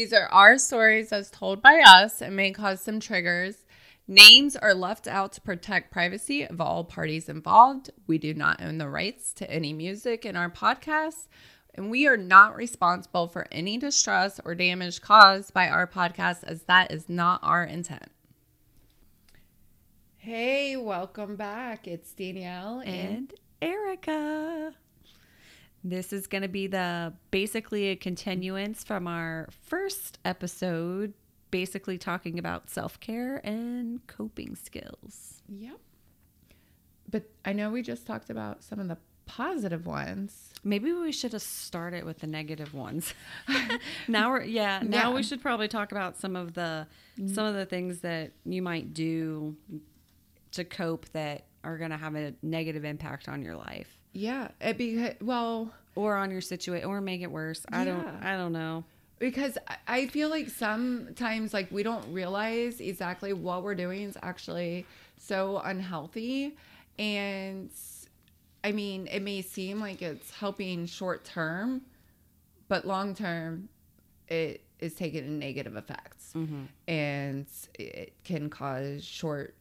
These are our stories as told by us and may cause some triggers. Names are left out to protect privacy of all parties involved. We do not own the rights to any music in our podcast, and we are not responsible for any distress or damage caused by our podcast, as that is not our intent. Hey, welcome back. It's Danielle and Erica. This is going to be the basically a continuance from our first episode, basically talking about self care and coping skills. Yep. But I know we just talked about some of the positive ones. Maybe we should have started with the negative ones. now we're yeah, now yeah. we should probably talk about some of the mm-hmm. some of the things that you might do to cope that are going to have a negative impact on your life. Yeah, it be well, or on your situation, or make it worse. I yeah. don't, I don't know. Because I feel like sometimes, like we don't realize exactly what we're doing is actually so unhealthy, and I mean, it may seem like it's helping short term, but long term, it is taking negative effects, mm-hmm. and it can cause short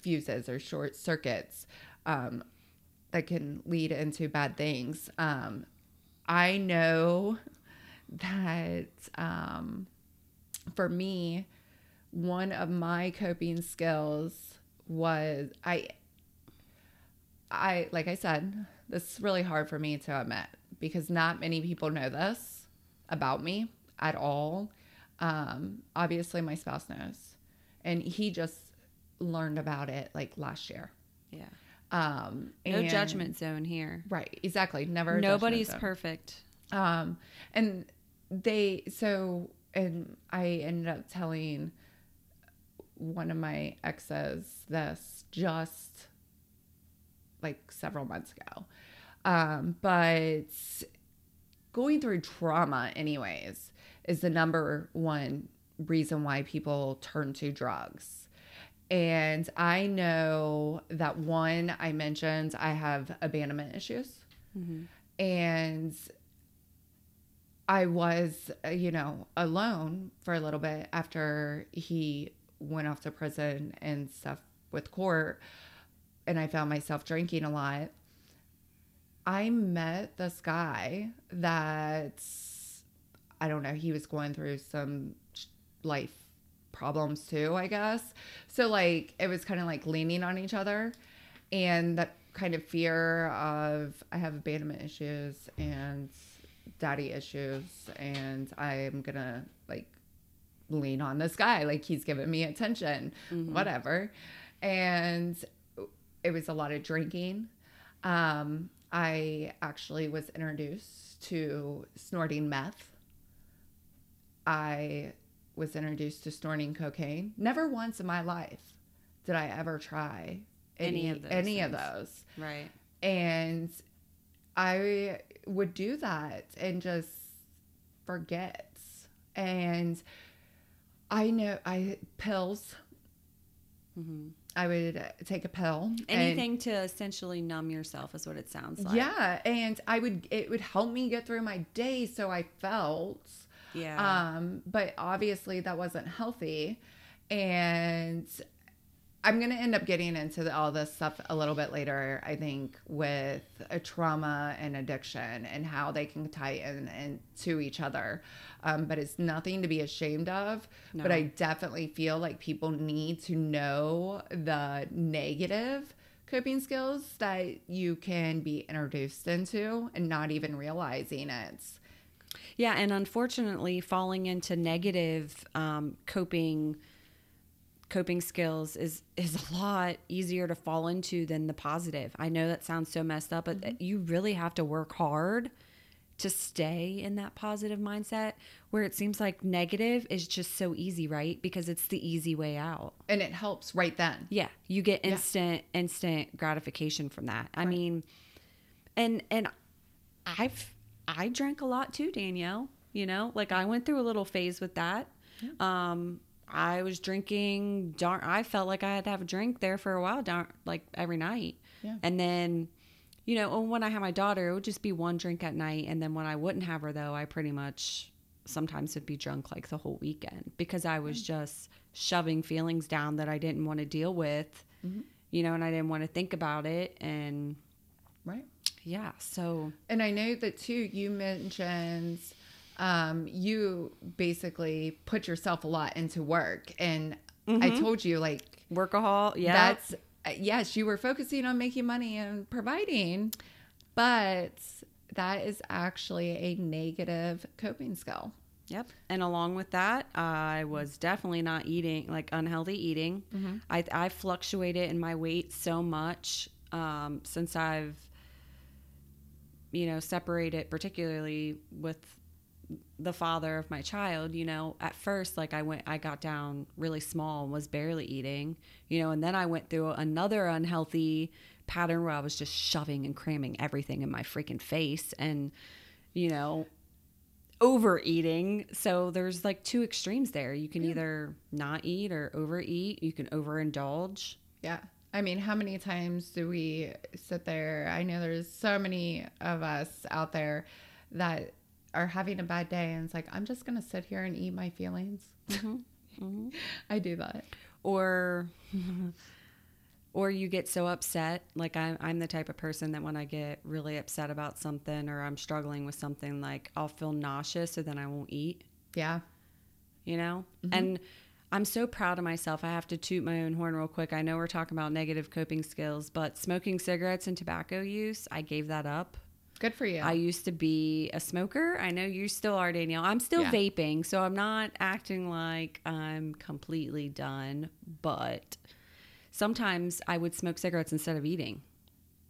fuses or short circuits. Um, that can lead into bad things. Um, I know that um, for me, one of my coping skills was I I like I said, this is really hard for me to admit because not many people know this about me at all. Um, obviously my spouse knows. And he just learned about it like last year. Yeah. Um, no and, judgment zone here. Right. Exactly. Never. Nobody's perfect. Um, and they, so, and I ended up telling one of my exes this just like several months ago. Um, but going through trauma, anyways, is the number one reason why people turn to drugs and I know that one, I mentioned I have abandonment issues. Mm-hmm. And I was, uh, you know, alone for a little bit after he went off to prison and stuff with court. And I found myself drinking a lot. I met this guy that I don't know, he was going through some life problems too, I guess. So like it was kind of like leaning on each other and that kind of fear of I have abandonment issues and daddy issues and I'm going to like lean on this guy like he's giving me attention, mm-hmm. whatever. And it was a lot of drinking. Um, I actually was introduced to snorting meth. I was introduced to snorting cocaine. Never once in my life did I ever try any, any of those. Any things. of those. Right. And I would do that and just forget. And I know I pills. Mm-hmm. I would take a pill. Anything and, to essentially numb yourself is what it sounds like. Yeah, and I would it would help me get through my day so I felt yeah. Um, but obviously that wasn't healthy. And I'm going to end up getting into all this stuff a little bit later, I think, with a trauma and addiction and how they can tie in into each other. Um, but it's nothing to be ashamed of. No. But I definitely feel like people need to know the negative coping skills that you can be introduced into and not even realizing it. Yeah, and unfortunately, falling into negative um, coping coping skills is is a lot easier to fall into than the positive. I know that sounds so messed up, but mm-hmm. you really have to work hard to stay in that positive mindset where it seems like negative is just so easy, right? Because it's the easy way out. And it helps right then. Yeah, you get instant yeah. instant gratification from that. I right. mean, and and I've I drank a lot too, Danielle. You know, like I went through a little phase with that. Yeah. Um, I was drinking darn I felt like I had to have a drink there for a while darn like every night. Yeah. And then you know, when I had my daughter, it would just be one drink at night and then when I wouldn't have her though, I pretty much sometimes would be drunk like the whole weekend because I was just shoving feelings down that I didn't want to deal with, you know, and I didn't want to think about it. And Right. Yeah, so And I know that too, you mentioned um, you basically put yourself a lot into work. And I told you, like, workahol, yeah. that's, uh, yes, you were focusing on making money and providing, but that is actually a negative coping skill. Yep. And along with that, I was definitely not eating like unhealthy eating. I I fluctuated in my weight so much um, since I've you know separate it, particularly with the father of my child. You know, at first, like I went, I got down really small and was barely eating. You know, and then I went through another unhealthy pattern where I was just shoving and cramming everything in my freaking face and you know overeating. So there's like two extremes there. You can either not eat or overeat. You can overindulge. Yeah. I mean, how many times do we sit there? I know there's so many of us out there that are having a bad day, and it's like, I'm just going to sit here and eat my feelings. Mm-hmm. Mm-hmm. I do that. Or or you get so upset. Like I'm I'm the type of person that when I get really upset about something or I'm struggling with something, like I'll feel nauseous so then I won't eat. Yeah. you know? Mm-hmm. And I'm so proud of myself. I have to toot my own horn real quick. I know we're talking about negative coping skills, but smoking cigarettes and tobacco use, I gave that up. Good for you. I used to be a smoker. I know you still are, Danielle. I'm still Yeah. vaping, so I'm not acting like I'm completely done, but sometimes I would smoke cigarettes instead of eating.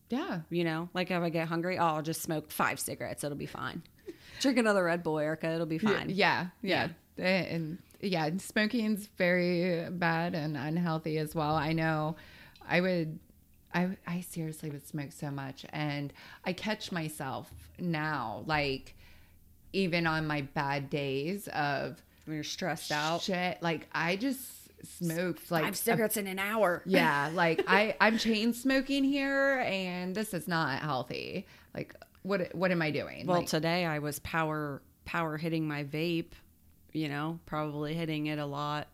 yeah. You know, like if I get hungry, oh, I'll just smoke five cigarettes. It'll be fine. Drink another Red Bull, Erica. It'll be fine. Yeah. Yeah. And yeah, smoking's very bad and unhealthy as well. I know I would I I seriously would smoke so much and I catch myself now like even on my bad days of When you're stressed out. shit like I just smoked like Five a cigarettes in an hour. yeah, like I I'm chain smoking here and this is not healthy. Like what what am I doing? Well, like, today I was power power hitting my vape, you know, probably hitting it a lot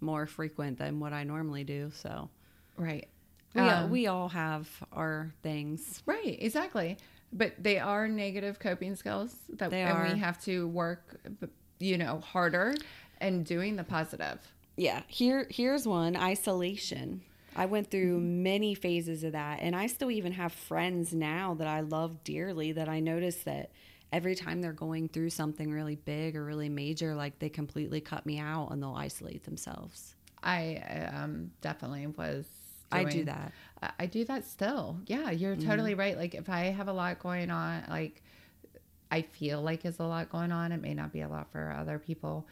more frequent than what I normally do. So right. we, Um, we all have our things. Right, exactly. But they are negative coping skills that They and are. we have to work you know harder and doing the positive. Yeah, here here's one, isolation. I went through many phases of that and I still even have friends now that I love dearly that I notice that every time they're going through something really big or really major like they completely cut me out and they'll isolate themselves. I um definitely was I do that. I- I do that still. Yeah, you're Mm-hmm. totally right. Like if I have a lot going on, like I feel like is a lot going on. It may not be a lot for other people,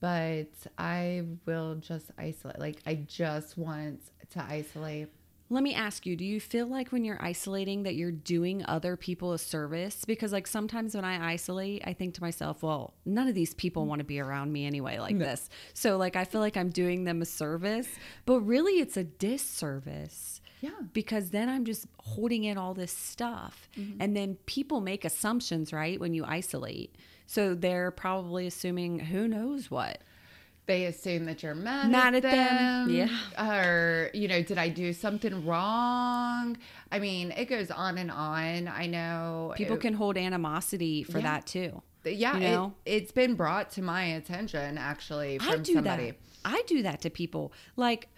but I will just isolate. Like I just want to isolate. Let me ask you, do you feel like when you're isolating that you're doing other people a service? Because like sometimes when I isolate, I think to myself, well, none of these people want to be around me anyway like this. So like I feel like I'm doing them a service, but really it's a disservice. Yeah. Because then I'm just holding in all this stuff. Mm-hmm. And then people make assumptions, right, when you isolate. So they're probably assuming who knows what. They assume that you're mad, Mad at, at them. them. Yeah. Or, you know, did I do something wrong? I mean, it goes on and on. I know People it- can hold animosity for Yeah. that too. yeah, you know? it, it's been brought to my attention actually from I do somebody. that. I do that to people. Like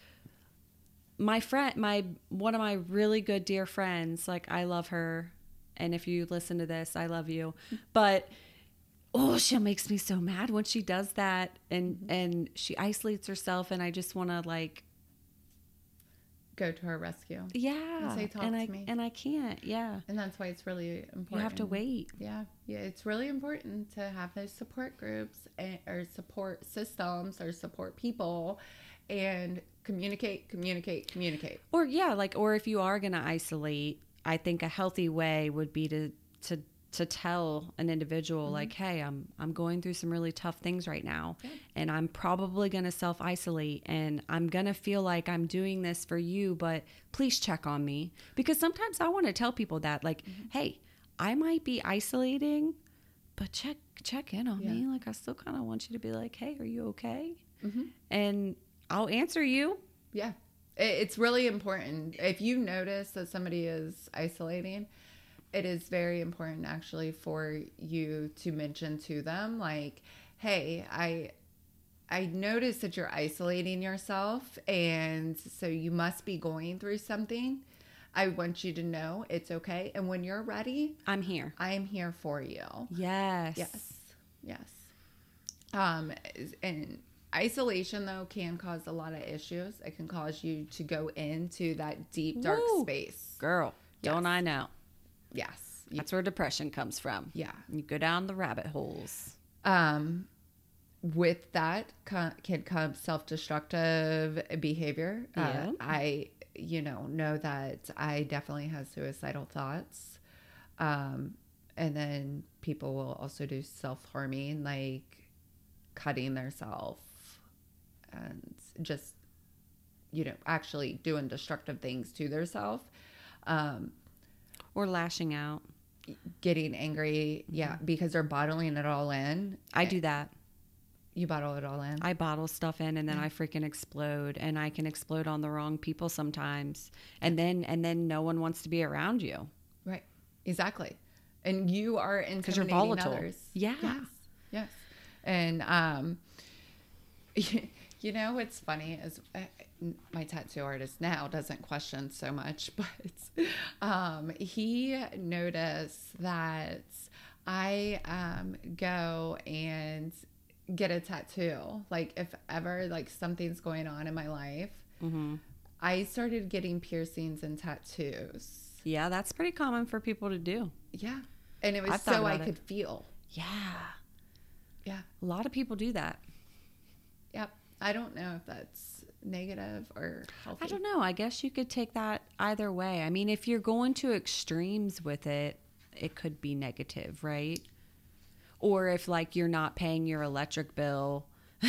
my friend, my one of my really good dear friends. Like I love her, and if you listen to this, I love you. But oh, she makes me so mad when she does that, and and she isolates herself, and I just want to like, Go to her rescue. yeah, say, "Talk and to I me." and I can't. Yeah, And that's why it's really important. you have to wait. Yeah, yeah, it's really important to have those support groups and, or support systems or support people, and communicate, communicate, communicate. Or yeah, like or if you are going to isolate, I think a healthy way would be to to to tell an individual like, "Hey, I'm I'm going through some really tough things right now, and I'm probably going to self-isolate and I'm going to feel like I'm doing this for you, but please check on me." Because sometimes I want to tell people that like, "Hey, I might be isolating, but check check in on Yeah. me. Like I still kind of want you to be like, hey, are you okay? Mhm. And I'll answer you. Yeah. It's really important. If you notice that somebody is isolating, it is very important actually for you to mention to them like, "Hey, I I noticed that you're isolating yourself and so you must be going through something. I want you to know it's okay and when you're ready, I'm here. I am here for you." Yes. Yes. Yes. Um, and isolation though can cause a lot of issues. It can cause you to go into that deep dark Woo. space. Girl, don't I know? Yes. You- That's where depression comes from. yeah. You go down the rabbit holes. Um, with that can come self-destructive behavior. Yeah. Uh, I, you know, know that I definitely have suicidal thoughts. Um, and then people will also do self-harming, like cutting themselves and just, you know, actually doing destructive things to themselves. Um, Or lashing out. getting angry, yeah, because they're bottling it all in. I do that. You bottle it all in. I bottle stuff in and then I freaking explode and I can explode on the wrong people sometimes. And then and then no one wants to be around you. Right. Exactly. And you are because you're volatile. others. Yeah. Yes. Yes. And um, you know what's funny is uh, my tattoo artist now doesn't question so much, but um, he noticed that I um, go and get a tattoo. Like if ever like something's going on in my life, Mm-hmm. I started getting piercings and tattoos. Yeah, that's pretty common for people to do. Yeah. And it was I've so I about it. could feel. Yeah. Yeah. A lot of people do that. Yep. I don't know if that's negative or healthy. I don't know. I guess you could take that either way. I mean, if you're going to extremes with it, it could be negative, right? Or if like you're not paying your electric bill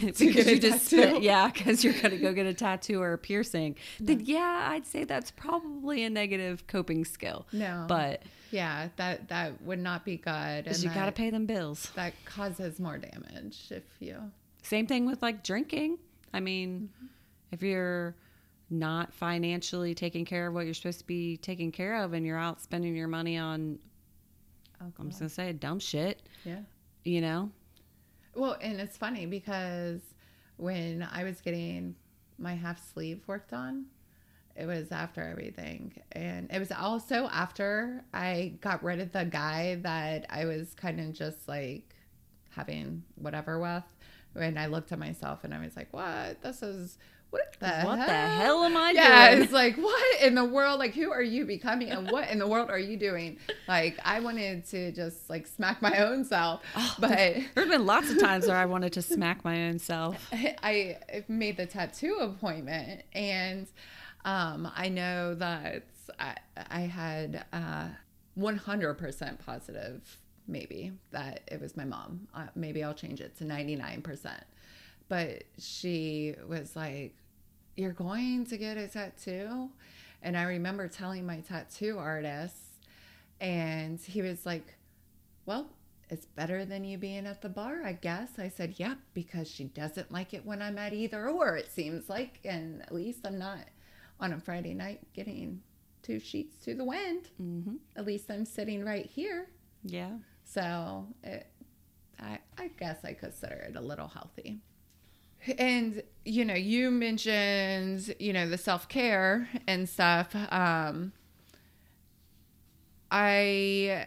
because you just yeah, because you're gonna go get a tattoo or a piercing, then yeah, I'd say that's probably a negative coping skill. No. But Yeah, that that would not be good. And 'cause you that, gotta pay them bills. that causes more damage if you Same thing with like drinking. I mean, mm-hmm. if you're not financially taking care of what you're supposed to be taking care of and you're out spending your money on I'm just gonna say dumb shit, Yeah. you know? Well, and it's funny because when I was getting my half sleeve worked on, it was after everything. And it was also after I got rid of the guy that I was kind of just like having whatever with. When I looked at myself and I was like, what? This is, what the What the hell am I yeah, doing? Yeah, it's like what in the world? Like, who are you becoming, and what in the world are you doing? Like, I wanted to just like smack my own self, but There's been lots of times where I wanted to smack my own self. I made the tattoo appointment, and um, I know that I, I had uh, 100% positive, maybe that it was my mom. Uh, maybe I'll change it to 99%. But she was like, You're going to get a tattoo? And I remember telling my tattoo artist, and he was like, Well, it's better than you being at the bar, I guess. I said, Yep, because she doesn't like it when I'm at either or, it seems like. And at least I'm not on a Friday night getting two sheets to the wind. hmm At least I'm sitting right here. Yeah. So it, I, I guess I consider it a little healthy. And you know, you mentioned you know the self care and stuff. Um, I,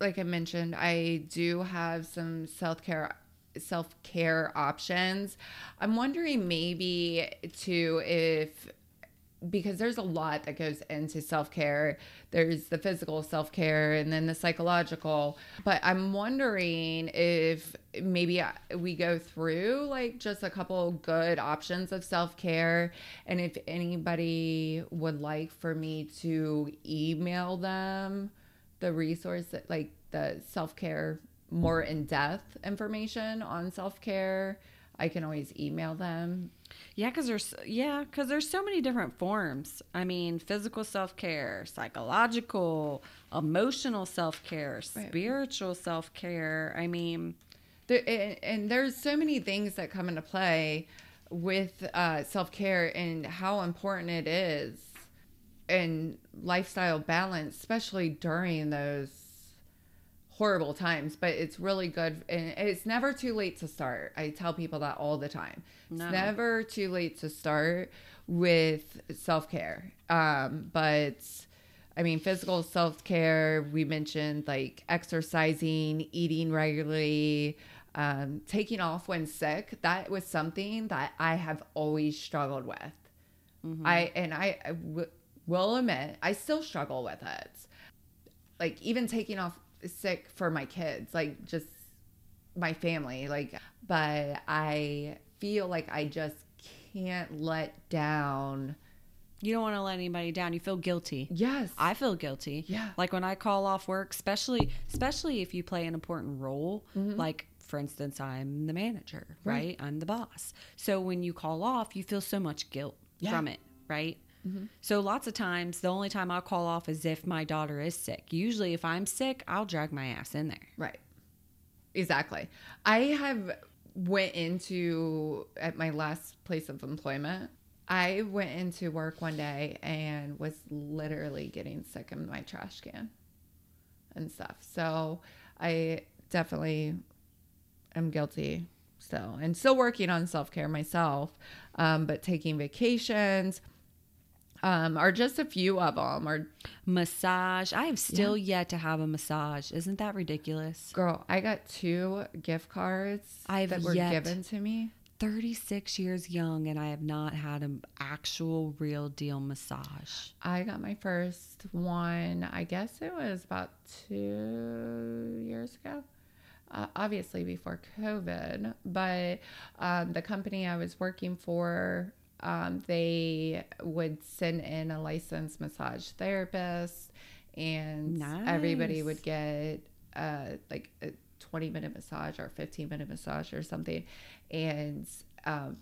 like I mentioned, I do have some self care self care options. I'm wondering maybe too if because there's a lot that goes into self care. There's the physical self care and then the psychological. But I'm wondering if maybe we go through like just a couple good options of self care. And if anybody would like for me to email them the resource that like the self care more in depth information on self care. I can always email them. Yeah, because there's yeah, because there's so many different forms. I mean, physical self care, psychological, emotional self care, Right. spiritual self care. I mean, There, and, and there's so many things that come into play with uh, self care and how important it is and lifestyle balance, especially during those horrible times. But it's really good, and it's never too late to start. I tell people that all the time. No. It's never too late to start with self care. Um, but I mean, physical self care, we mentioned like exercising, eating regularly, um, taking off when sick. That was something that I have always struggled with. I, and I, I w- will admit, I still struggle with it. Like, even taking off sick for my kids, like, just my family, like, but I feel like I just can't let down. you don't want to let anybody down. You feel guilty. Yes. I feel guilty. Yeah. Like when I call off work, especially especially if you play an important role, Mm-hmm. like for instance, I'm the manager, Right. right? I'm the boss. So when you call off, you feel so much guilt Yeah. From it, right? So lots of times, the only time I'll call off is if my daughter is sick. Usually, if I'm sick, I'll drag my ass in there. Right. Exactly. I have went into at my last place of employment. I went into work one day and was literally getting sick in my trash can and stuff. So I definitely am guilty still and still working on self care myself. Um, but taking vacations um, are just a few of them. Or Massage. I have still yet to have a massage. Isn't that ridiculous? girl, I got two gift cards I've that were given to me. 36 years young, and I have not had an actual real deal massage. I got my first one, I guess it was about two years ago. Uh, obviously before COVID, but um, the company I was working for, um, they would send in a licensed massage therapist, and everybody would get uh, like a 20 minute massage or 15 minute massage or something. And, um,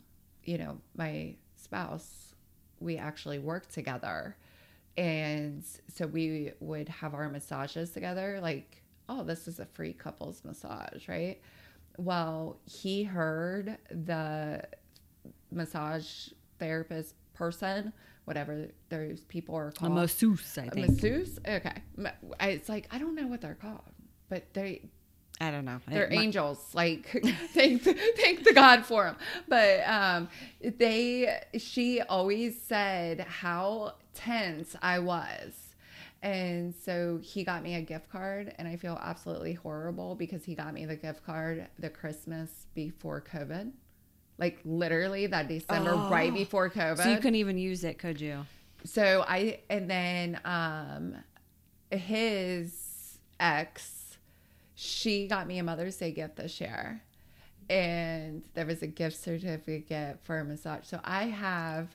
you know, my spouse, we actually worked together. And so we would have our massages together, like, oh, this is a free couples massage, right? Well, he heard the massage therapist person, whatever those people are called. A masseuse, I A think. masseuse? Okay. It's like, I don't know what they're called, but they, I don't know. they're It angels. Like, thank, thank the God for them. But um, they, she always said how tense I was. And so he got me a gift card, and I feel absolutely horrible because he got me the gift card the Christmas before COVID. Like literally that December right Oh. before COVID. So you couldn't even use it, could you? So I and then um his ex, she got me a Mother's Day gift this year. And there was a gift certificate for a massage. So I have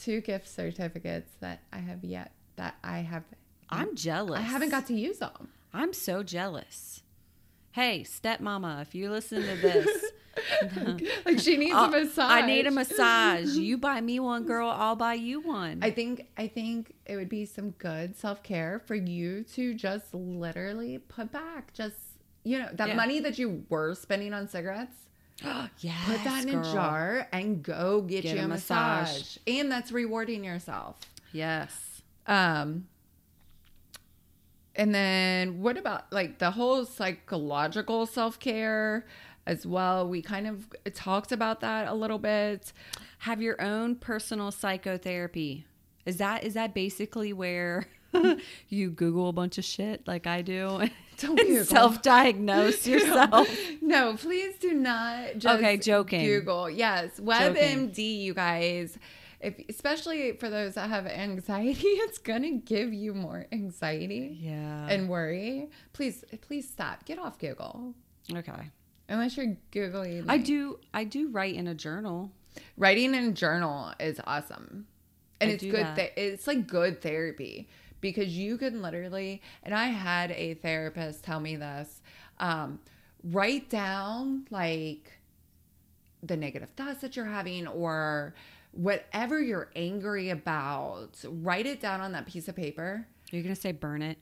two gift certificates that I have yet that I have I'm jealous. I haven't got to use them. I'm so jealous. Hey, stepmama, if you listen to this, like she needs a I'll- massage. I need a massage. You buy me one, girl. I'll buy you one. I think I think it would be some good self care for you to just literally put back just you know that Yeah. money that you were spending on cigarettes. yes, Put that in girl. a jar and go get, Get you a a massage. massage. and that's rewarding yourself. Yes. Um, and then what about like the whole psychological self care as well? We kind of talked about that a little bit. Have your own personal psychotherapy. Is that is that basically where you Google a bunch of shit like I do Don't and self-diagnose yourself? No, please do not just Okay, joking. Google. Yes, WebMD, you guys. If especially for those that have anxiety, it's gonna give you more anxiety Yeah. and worry. Please, please stop. Get off Google. okay. Unless you're googling. I do I do write in a journal. writing in a journal is awesome, and I it's good. that. Th- it's like good therapy because you can literally. And I had a therapist tell me this. Um, write down like the negative thoughts that you're having or whatever you're angry about, write it down on that piece of paper, You're gonna say burn it.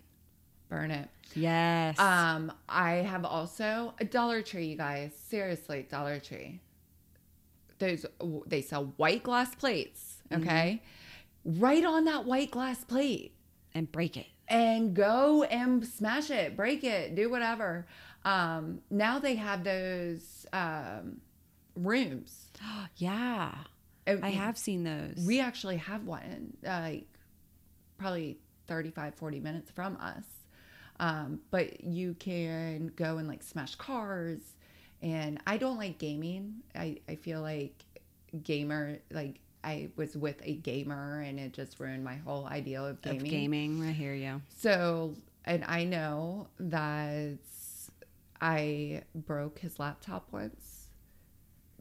Burn it. Yes. Um, I have also a Dollar Tree, you guys. Seriously, Dollar Tree. Those they sell white glass plates, okay? Right on that white glass plate. and break it. and go and smash it, break it, do whatever. Um, now they have those um, rooms. Yeah. And I have seen those. We actually have one, like probably 35, 40 minutes from us. Um, but you can go and like smash cars. And I don't like gaming. I, I feel like gamer, like I was with a gamer and it just ruined my whole idea of gaming. of gaming. I hear you. So, and I know that I broke his laptop once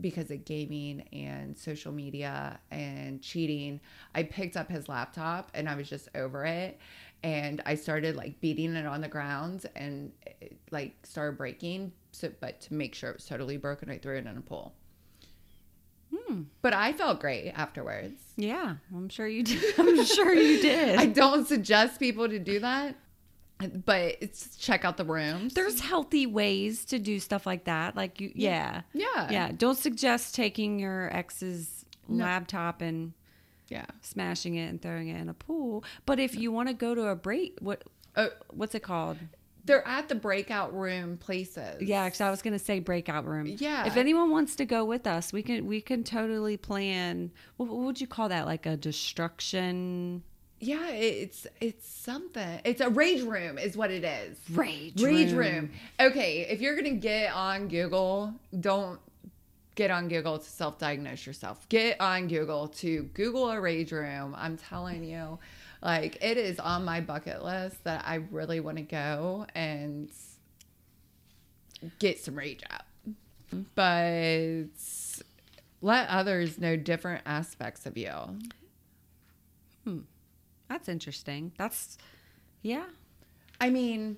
because of gaming and social media and cheating. I picked up his laptop and I was just over it. And I started like beating it on the ground and it, like started breaking. So, but to make sure it was totally broken, I threw it in a pool. Hmm. But I felt great afterwards. Yeah, I'm sure you did. I'm sure you did. I don't suggest people to do that, but it's check out the rooms. There's healthy ways to do stuff like that. Like you, yeah, yeah, yeah. Don't suggest taking your ex's No. laptop and yeah. smashing it and throwing it in a pool. But if you want to go to a break, what Oh, what's it called? they're at the breakout room places. Yeah, because I was gonna say breakout room. Yeah. If anyone wants to go with us, we can we can totally plan. What, what would you call that? Like a destruction yeah. It's it's something. It's a rage room, is what it is. rage Rage room. Okay, if you're gonna get on Google, don't get on Google to self-diagnose yourself. Get on Google to Google a rage room. I'm telling you, like it is on my bucket list that I really want to go and get some rage out. But let others know different aspects of you. Hmm. That's interesting. That's yeah. I mean,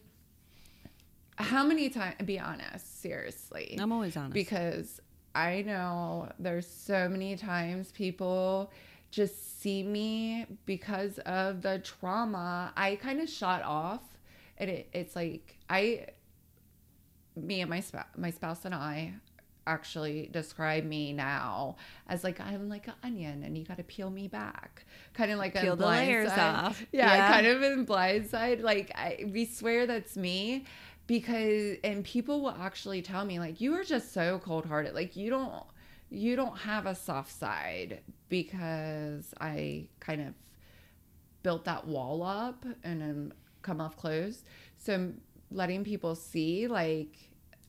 how many times? Be honest, seriously. I'm always honest. because I know there's so many times people just see me because of the trauma. I kind of shot off, and it, it's like I, me and my spouse, my spouse and I, actually describe me now as like I'm like an onion, and you got to peel me back, kind of like Peel a the layers side. off. Yeah, Yeah. kind of in blindside. Like I, we swear that's me because and people will actually tell me like you are just so cold-hearted. Like you don't you don't have a soft side because i kind of built that wall up and um, come off closed so letting people see like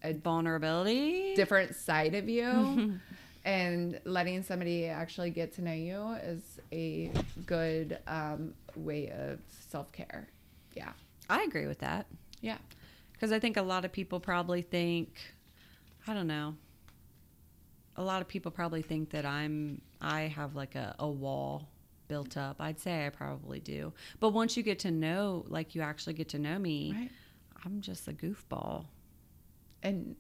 a Vulnerability. different side of you and letting somebody actually get to know you is a good um, way of self-care. Yeah. I agree with that. Yeah because I think a lot of people probably think, I don't know. A lot of people probably think that I'm I have like a, a wall built up. I'd say I probably do. But once you get to know, like you actually get to know me, right I'm just a goofball. and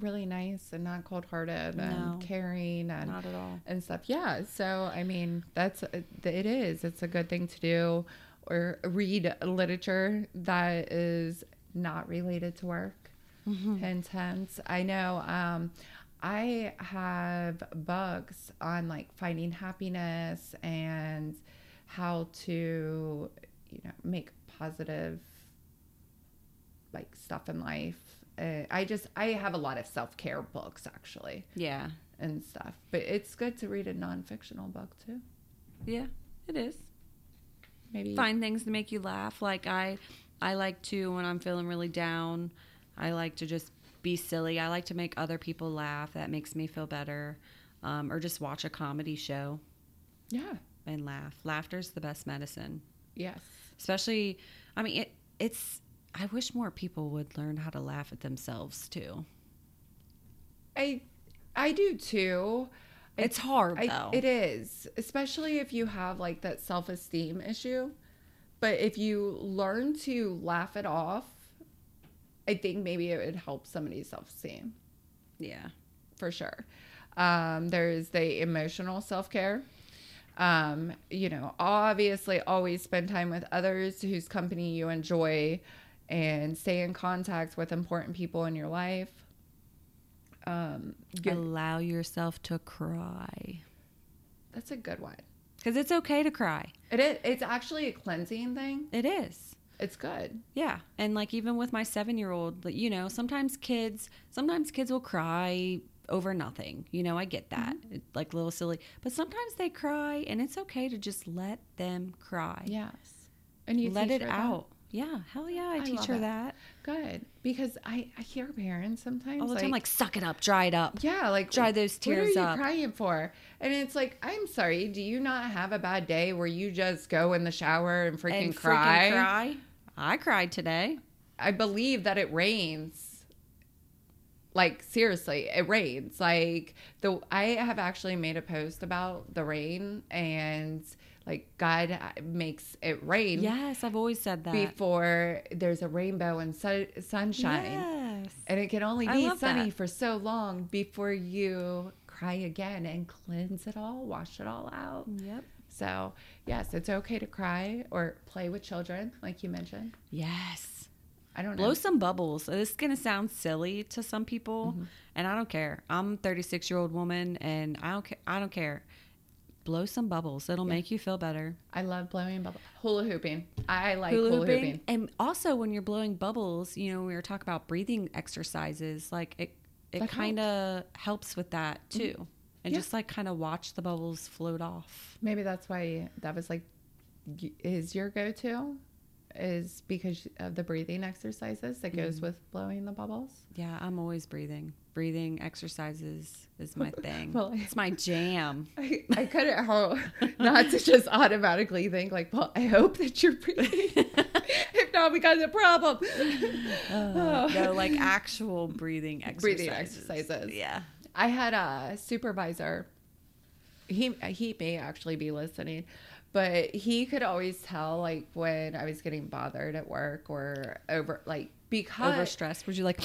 really nice and not cold hearted No. and caring and Not at all. and stuff. Yeah. So I mean, that's uh, it is. It's a good thing to do, or read literature that is not related to work. Hint. I know. Um, I have bugs on like finding happiness and how to, you know, make positive like stuff in life. Uh, I just I have a lot of self care books actually Yeah. and stuff, but it's good to read a non-fictional book too. Yeah, it is. Maybe Find things to make you laugh. Like I I like to when I'm feeling really down, I like to just be silly. I like to make other people laugh. That makes me feel better. Um, or just watch a comedy show Yeah. and laugh. Laughter's the best medicine. Yes. Especially I mean it it's I wish more people would learn how to laugh at themselves too. I I do too. It's hard I, though. it is, especially if you have like that self-esteem issue. But if you learn to laugh it off, I think maybe it would help somebody's self-esteem. yeah. for sure. Um, there's the emotional self care. Um, you know, obviously, always spend time with others whose company you enjoy and stay in contact with important people in your life. Um, Allow yourself to cry. that's a good one. Because it's okay to cry. It is, it's actually a cleansing thing. It is. It's good. Yeah. And like even with my seven year old, you know, sometimes kids sometimes kids will cry over nothing. You know, I get that. Mm-hmm. It's like a little silly. But sometimes they cry and it's okay to just let them cry. Yes. And you let it out. Yeah, hell yeah, I, I teach her that Good. Because I, I hear parents sometimes all the time. Like, suck it up, dry it up. yeah, like dry those tears. up. What are you up. crying for? And it's like, I'm sorry. Do you not have a bad day where you just go in the shower and freaking, and cry? freaking cry. I cried today. I believe that it rains. Like seriously, it rains. Like the I have actually made a post about the rain and like God makes it rain Yes, I've always said that. before there's a rainbow and sun, sunshine. Yes. And it can only be sunny that. for so long before you cry again and cleanse it all, wash it all out. Yep. So, yes, it's okay to cry or play with children, like you mentioned. Yes. I don't know. Blow some bubbles. This is gonna sound silly to some Mm-hmm. people, and I don't care. I'm a 36 year old woman, and I don't. Ca- I don't care. Blow some bubbles. It'll make you feel better. I love blowing bubbles. Hula hooping. I like hula, hooping. and also when you're blowing bubbles, you know, we were talking about breathing exercises. Like it, it kind of helps with that too, and Yeah. just like kind of watch the bubbles float off. Maybe that's why that was like, is your go to? Is because of the breathing exercises that goes Mm-hmm. with blowing the bubbles? Yeah, I'm always breathing. Breathing exercises is my thing. Well, I- it's my jam. I, I couldn't help not to just automatically think like, well, I hope that you're breathing. if not, we got a problem. Uh, oh. no, like actual breathing exercises. Breathing exercises. Yeah. I had a supervisor. He he may actually be listening, but he could always tell like when I was getting bothered at work or over like because Overstressed. Would you like?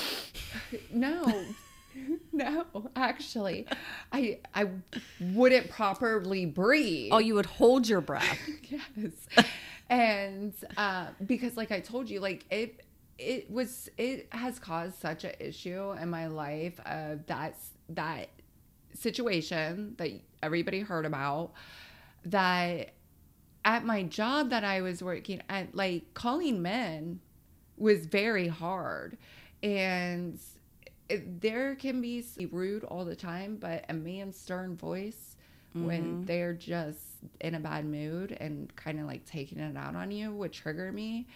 no. No, actually, I I wouldn't properly breathe. Oh, you would hold your breath. yes and uh because like i told you like it it was it has caused such an issue in my life of that's that situation that everybody heard about that at my job that i was working at like calling men was very hard and there can be rude all the time but a man's stern voice when they're just in a bad mood and kind of like taking it out on you would trigger me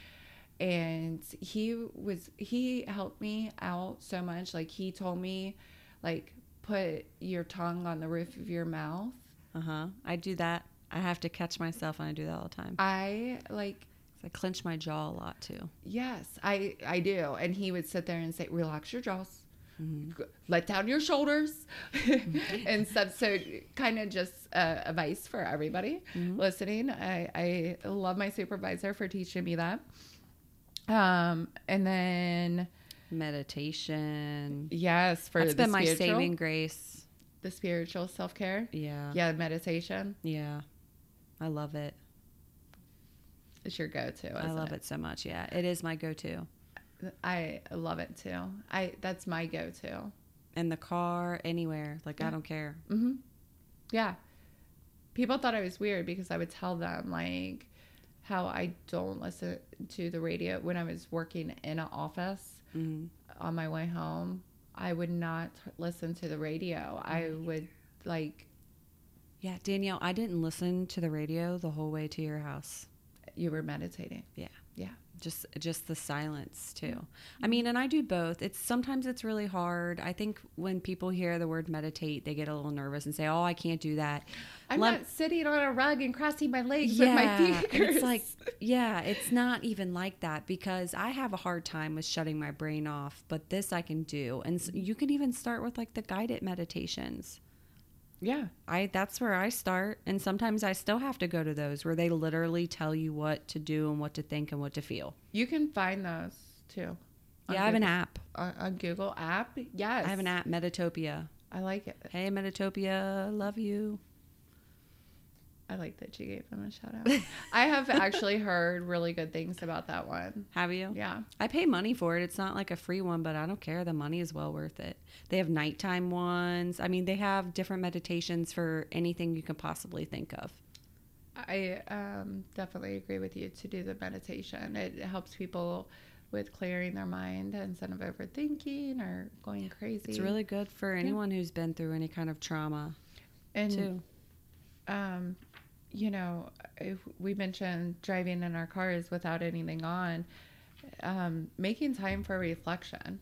and he was he helped me out so much like he told me like put your tongue on the roof of your mouth Uh huh. I do that. I have to catch myself and I do that all the time. i like I clench my jaw a lot too. yes i i do and he would sit there and say relax your jaws G- let down your shoulders and stuff so kind of just uh, advice for everybody listening I, I love my supervisor for teaching me that um and then Meditation. yes for That's been my saving grace. the spiritual self-care Yeah. yeah meditation Yeah. I love it. it. is your go-to I isn't love it so much. Yeah. It is my go to. I love it too i that's my go-to In the car, anywhere. Like, I don't care. Mm-hmm. Yeah. People thought I was weird because I would tell them like how I don't listen to the radio when I was working in an office hmm on my way home. I would not listen to the radio. I would like Yeah. Danielle, I didn't listen to the radio the whole way to your house. you were meditating. Yeah. Just just the silence too. I mean and i do both. It's sometimes it's really hard. I think when people hear the word meditate they get a little nervous and say oh i can't do that. I'm not sitting on a rug and crossing my legs yeah with my fingers. it's like yeah it's not even like that because i have a hard time with shutting my brain off but this i can do. And s you can even start with like the guided meditations yeah. I that's where I start and sometimes I still have to go to those where they literally tell you what to do and what to think and what to feel. You can find those too. Yeah, I have an app. on Google app. Yes. I have an app, Meditopia. I like it. Hey, Meditopia, love you. I like that you gave them a shout out. I have actually heard really good things about that one. Have you? Yeah. I pay money for it. It's not like a free one, but I don't care. The money is well worth it. They have nighttime ones. I mean, they have different meditations for anything you can possibly think of. I um, definitely agree with you to do the meditation. It helps people with clearing their mind instead of overthinking or going crazy. It's really good for anyone who's been through any kind of trauma, and too. um, you know, we mentioned driving in our cars without anything on, um, making time for reflection.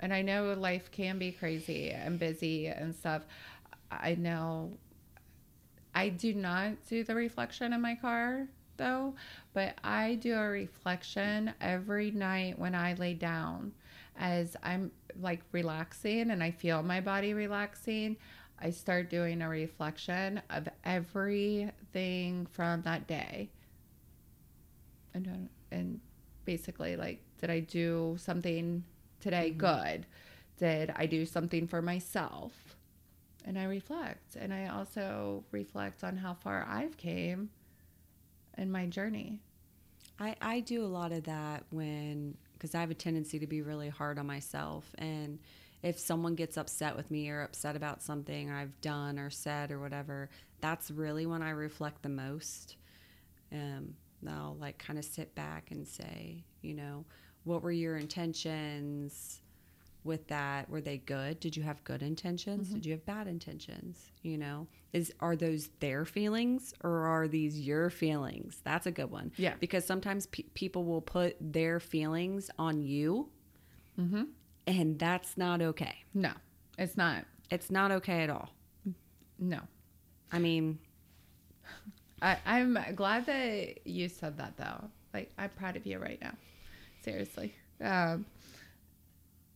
And I know life can be crazy and busy and stuff. I know I do not do the reflection in my car though, but I do a reflection every night when I lay down as I'm like relaxing and I feel my body relaxing. I start doing a reflection of everything from that day. And uh, and basically like did I do something today good? Did I do something for myself? And I reflect and I also reflect on how far I've came in my journey. I, I do a lot of that when, because I have a tendency to be really hard on myself. And if someone gets upset with me or upset about something I've done or said or whatever, that's really when I reflect the most. Um, I'll like kind of sit back and say, you know, what were your intentions with that? Were they good? Did you have good intentions? Did you have bad intentions? You know, is are those their feelings or are these your feelings? That's a good one. Yeah. Because sometimes pe- people will put their feelings on you, Mm-hmm. And that's not okay. No, it's not. It's not okay at all. No. I mean, I, I'm glad that you said that though. Like I'm proud of you right now. Seriously. Um,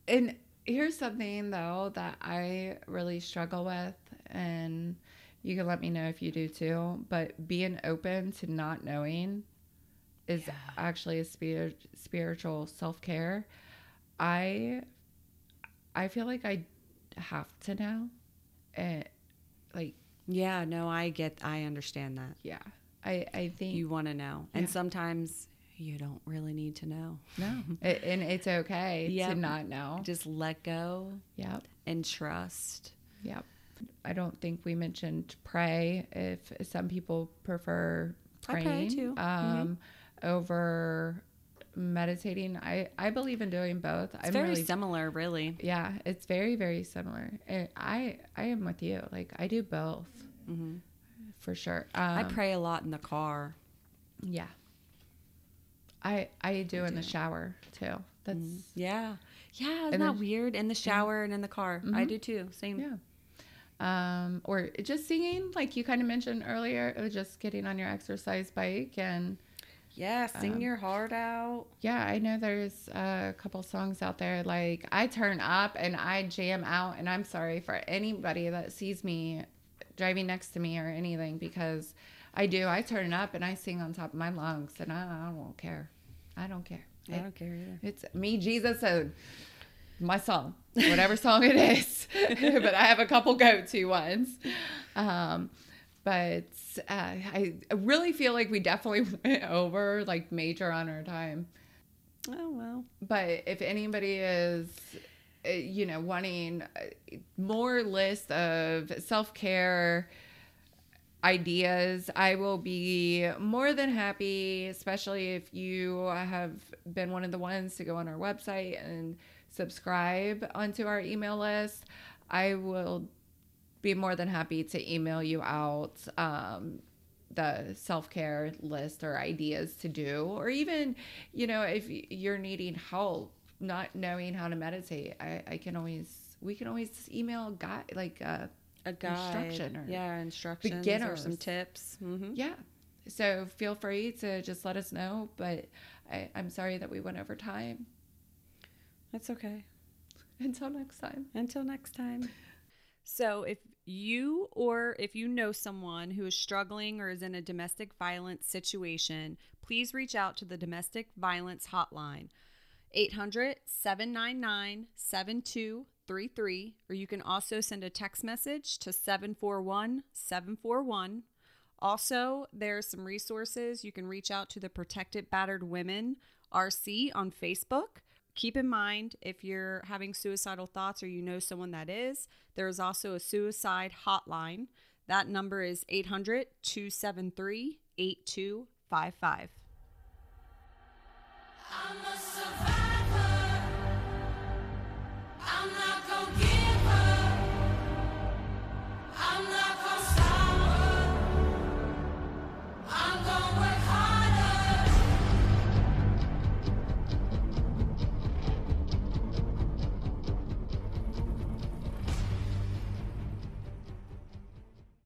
and here's something though that I really struggle with, and you can let me know if you do too. But being open to not knowing is Yeah. actually a spirit, spiritual self care. I I feel like I have to know, and like yeah, no, I get, I understand that. yeah, I I think You want to know, and Yeah. sometimes you don't really need to know. No, it, and it's okay Yep. to not know. Just let go Yep, and trust. yep. I don't think we mentioned pray. If some people prefer praying too. Mm-hmm. um, over meditating, I I believe in doing both. It's very similar, really. yeah, it's very very similar. And I I am with you. Like I do both hmm for sure. Um, I pray a lot in the car. Yeah. I I do in the shower too. That's Yeah. Yeah, isn't that weird? In the shower and in the car. I Mhm. do too. Same. Yeah. Um, or just singing, like you kind of mentioned earlier, or just getting on your exercise bike. And Yeah, sing Um, your heart out. yeah, I know there's a couple songs out there. Like I turn up and I jam out. And I'm sorry for anybody that sees me driving next to me or anything because I do. I turn up and I sing on top of my lungs and I, I don't care. I don't care. I don't care either. It's me, Jesus, and my song, whatever song it is. but I have a couple go-to ones. Um, but uh, I really feel like we definitely went over like major on our time. Oh well. But if anybody is, uh, you know, wanting uh, more list of self care ideas, I will be more than happy, especially if you have been one of the ones to go on our website and subscribe onto our email list. I will be more than happy to email you out um, the self care list or ideas to do, or even, you know, if you're needing help not knowing how to meditate, I, I can always we can always email a guy like uh, A guide. Instruction or yeah, instructions or some tips. hmm yeah. So feel free to just let us know. But I, I'm sorry that we went over time. That's okay. Until next time. Until next time. So, if you or if you know someone who is struggling or is in a domestic violence situation, please reach out to the Domestic Violence Hotline 800 799 7233. or you can also send a text message to 741 741. Also, there are some resources. You can reach out to the Protected Battered Women RC on Facebook. Keep in mind if you're having suicidal thoughts or you know someone that is, there is also a suicide hotline. That number is 800 273 8255. I'm a survivor. I'm